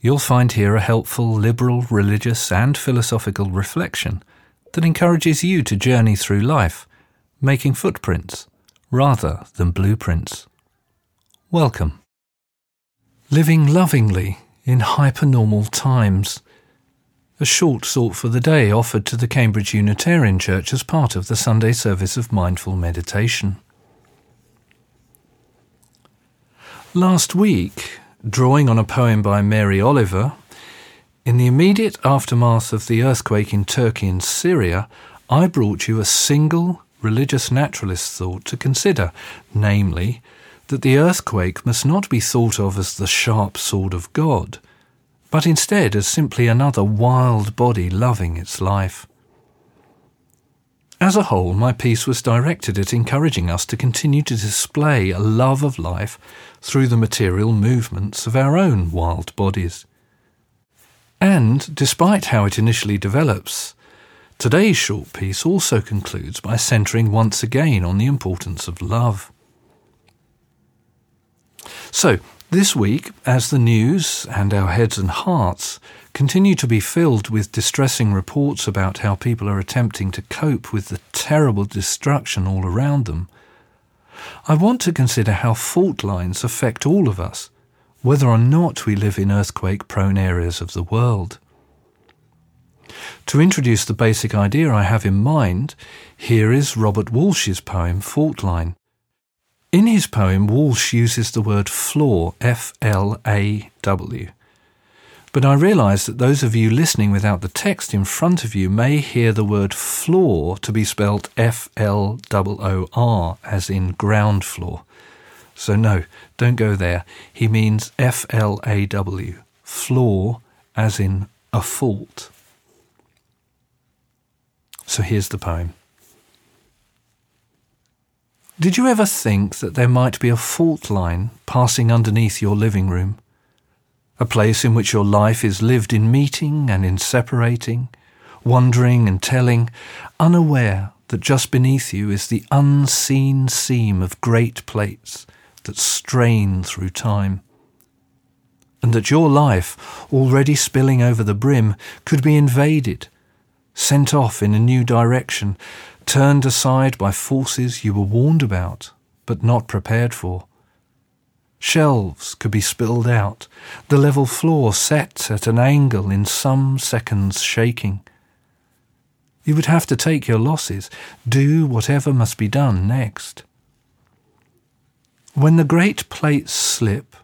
you'll find here a helpful liberal, religious, and philosophical reflection that encourages you to journey through life, making footprints rather than blueprints. Welcome. Living lovingly in hypernormal times. A short thought for the day offered to the Cambridge Unitarian Church as part of the Sunday service of mindful meditation. Last week, drawing on a poem by Mary Oliver, in the immediate aftermath of the earthquake in Turkey and Syria, I brought you a single religious naturalist thought to consider, namely, that the earthquake must not be thought of as the sharp sword of God, but instead as simply another wild body loving its life. As a whole, my piece was directed at encouraging us to continue to display a love of life through the material movements of our own wild bodies. And, despite how it initially develops, today's short piece also concludes by centering once again on the importance of love. So, this week, as the news and our heads and hearts continue to be filled with distressing reports about how people are attempting to cope with the terrible destruction all around them, I want to consider how fault lines affect all of us, whether or not we live in earthquake prone areas of the world. To introduce the basic idea I have in mind, here is Robert Walsh's poem Fault Line, in his poem, Walsh uses the word flaw, F L A W. But I realise that those of you listening without the text in front of you may hear the word floor to be spelt F L O O R, as in ground floor. So, no, don't go there. He means F L A W, flaw, as in a fault. So here's the poem. Did you ever think that there might be a fault line passing underneath your living room? A place in which your life is lived in meeting and in separating, wondering and telling, unaware that just beneath you is the unseen seam of great plates that strain through time. And that your life, already spilling over the brim, could be invaded, sent off in a new direction, turned aside by forces you were warned about, but not prepared for. Shelves could be spilled out, the level floor set at an angle in some seconds shaking. You would have to take your losses, do whatever must be done next. When the great plates slip,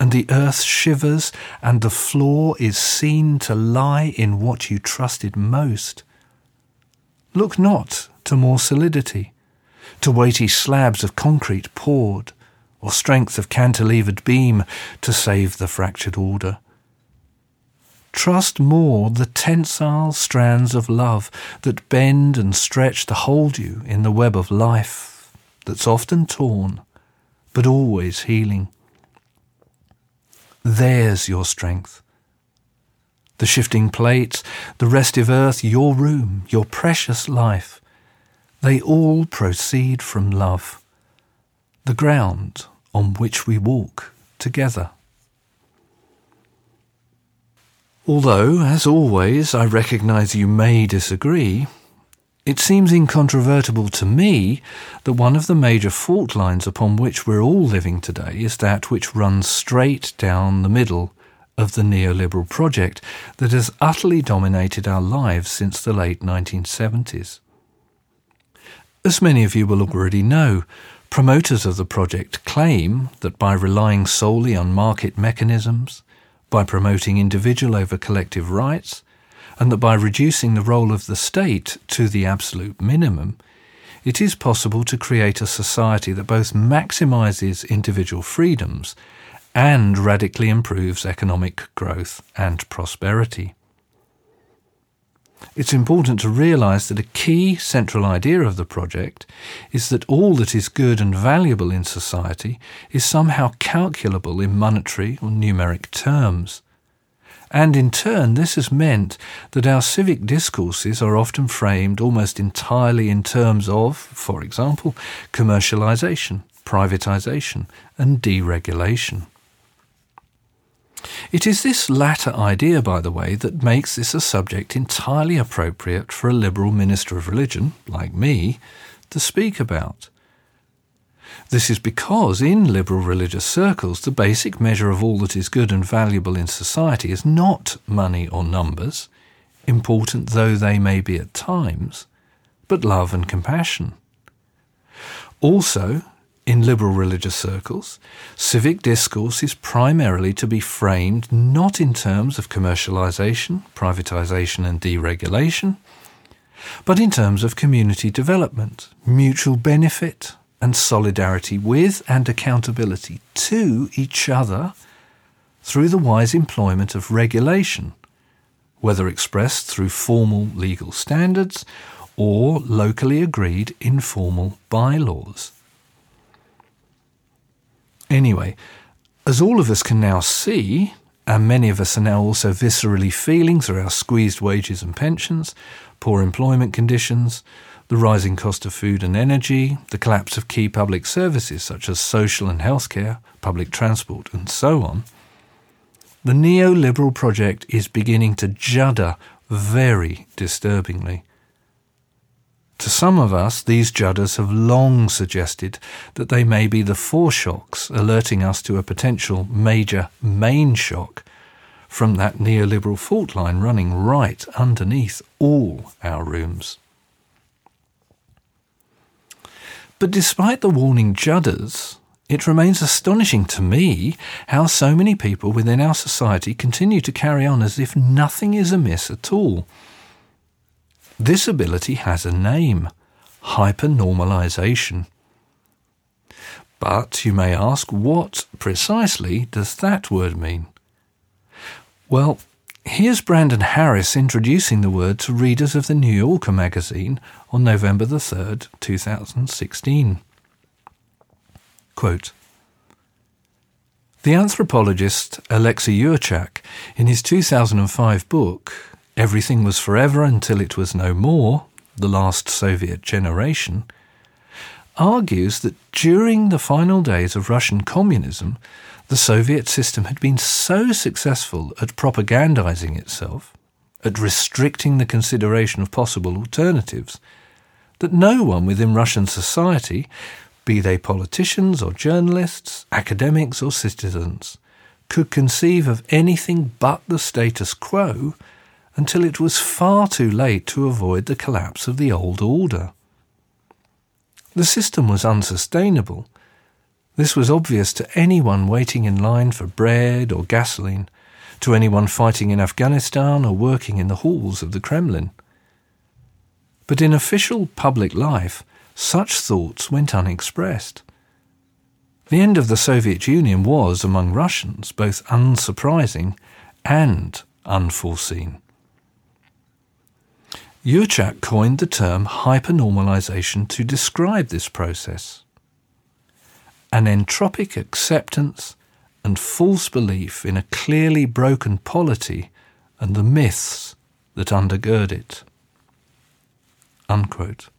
and the earth shivers, and the flaw is seen to lie in what you trusted most, look not to more solidity, to weighty slabs of concrete poured, or strength of cantilevered beam to save the fractured order. Trust more the tensile strands of love that bend and stretch to hold you in the web of life that's often torn, but always healing. There's your strength. The shifting plates, the restive earth, your room, your precious life, they all proceed from love, the ground on which we walk together. Although, as always, I recognize you may disagree, it seems incontrovertible to me that one of the major fault lines upon which we're all living today is that which runs straight down the middle of the neoliberal project that has utterly dominated our lives since the late 1970s. As many of you will already know, promoters of the project claim that by relying solely on market mechanisms, by promoting individual over collective rights, and that by reducing the role of the state to the absolute minimum, it is possible to create a society that both maximizes individual freedoms and radically improves economic growth and prosperity. It's important to realise that a key central idea of the project is that all that is good and valuable in society is somehow calculable in monetary or numeric terms. And in turn, this has meant that our civic discourses are often framed almost entirely in terms of, for example, commercialisation, privatisation, and deregulation. It is this latter idea, by the way, that makes this a subject entirely appropriate for a liberal minister of religion, like me, to speak about. This is because in liberal religious circles, the basic measure of all that is good and valuable in society is not money or numbers, important though they may be at times, but love and compassion. Also, in liberal religious circles, civic discourse is primarily to be framed not in terms of commercialisation, privatisation, and deregulation, but in terms of community development, mutual benefit, and solidarity with and accountability to each other through the wise employment of regulation, whether expressed through formal legal standards or locally agreed informal bylaws. Anyway, as all of us can now see, and many of us are now also viscerally feeling through our squeezed wages and pensions, poor employment conditions, the rising cost of food and energy, the collapse of key public services such as social and healthcare, public transport, and so on, the neoliberal project is beginning to judder very disturbingly. To some of us, these judders have long suggested that they may be the foreshocks alerting us to a potential major main shock from that neoliberal fault line running right underneath all our rooms. But despite the warning judders, it remains astonishing to me how so many people within our society continue to carry on as if nothing is amiss at all. This ability has a name hypernormalization. But you may ask, what precisely does that word mean? Well, here's Brandon Harris introducing the word to readers of the New Yorker magazine on November the 3rd, 2016. Quote, the anthropologist Alexei Yurchak, in his 2005 book, Everything was forever until it was no more, the last Soviet generation, argues that during the final days of Russian communism, the Soviet system had been so successful at propagandizing itself, at restricting the consideration of possible alternatives, that no one within Russian society, be they politicians or journalists, academics or citizens, could conceive of anything but the status quo until it was far too late to avoid the collapse of the old order. The system was unsustainable. This was obvious to anyone waiting in line for bread or gasoline, to anyone fighting in Afghanistan or working in the halls of the Kremlin. But in official public life, such thoughts went unexpressed. The end of the Soviet Union was, among Russians, both unsurprising and unforeseen. Yurchak coined the term hypernormalization to describe this process. An entropic acceptance and false belief in a clearly broken polity and the myths that undergird it. Unquote.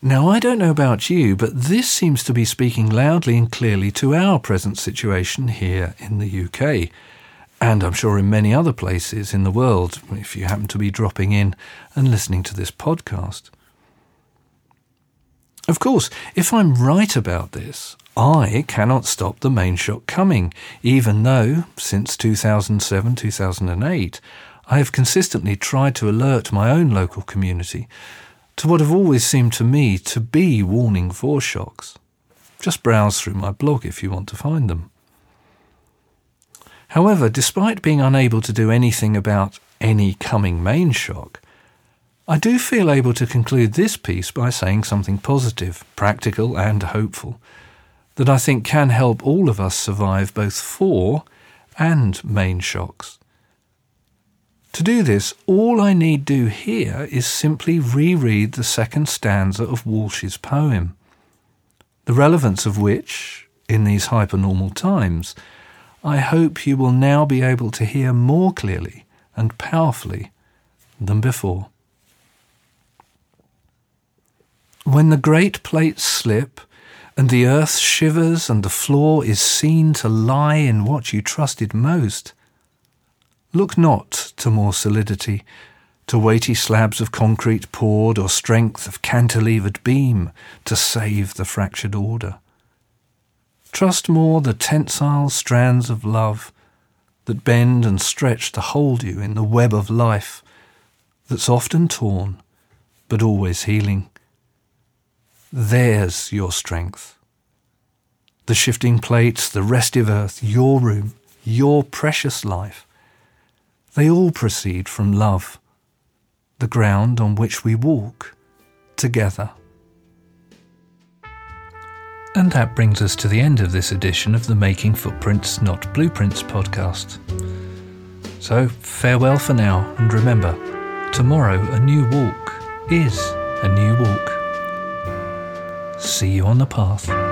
Now, I don't know about you, but this seems to be speaking loudly and clearly to our present situation here in the UK and I'm sure in many other places in the world, if you happen to be dropping in and listening to this podcast. Of course, if I'm right about this, I cannot stop the main shock coming, even though, since 2007 2008, I have consistently tried to alert my own local community to what have always seemed to me to be warning foreshocks. Just browse through my blog if you want to find them. However, despite being unable to do anything about any coming main shock, I do feel able to conclude this piece by saying something positive, practical, and hopeful that I think can help all of us survive both fore and main shocks. To do this, all I need do here is simply reread the second stanza of Walsh's poem, the relevance of which, in these hypernormal times, I hope you will now be able to hear more clearly and powerfully than before. When the great plates slip, and the earth shivers, and the flaw is seen to lie in what you trusted most, look not to more solidity, to weighty slabs of concrete poured, or strength of cantilevered beam to save the fractured order. Trust more the tensile strands of love that bend and stretch to hold you in the web of life that's often torn but always healing. There's your strength. The shifting plates, the restive earth, your room, your precious life, they all proceed from love, the ground on which we walk together. And that brings us to the end of this edition of the Making Footprints, Not Blueprints podcast. So, farewell for now, and remember, tomorrow a new walk is a new walk. See you on the path.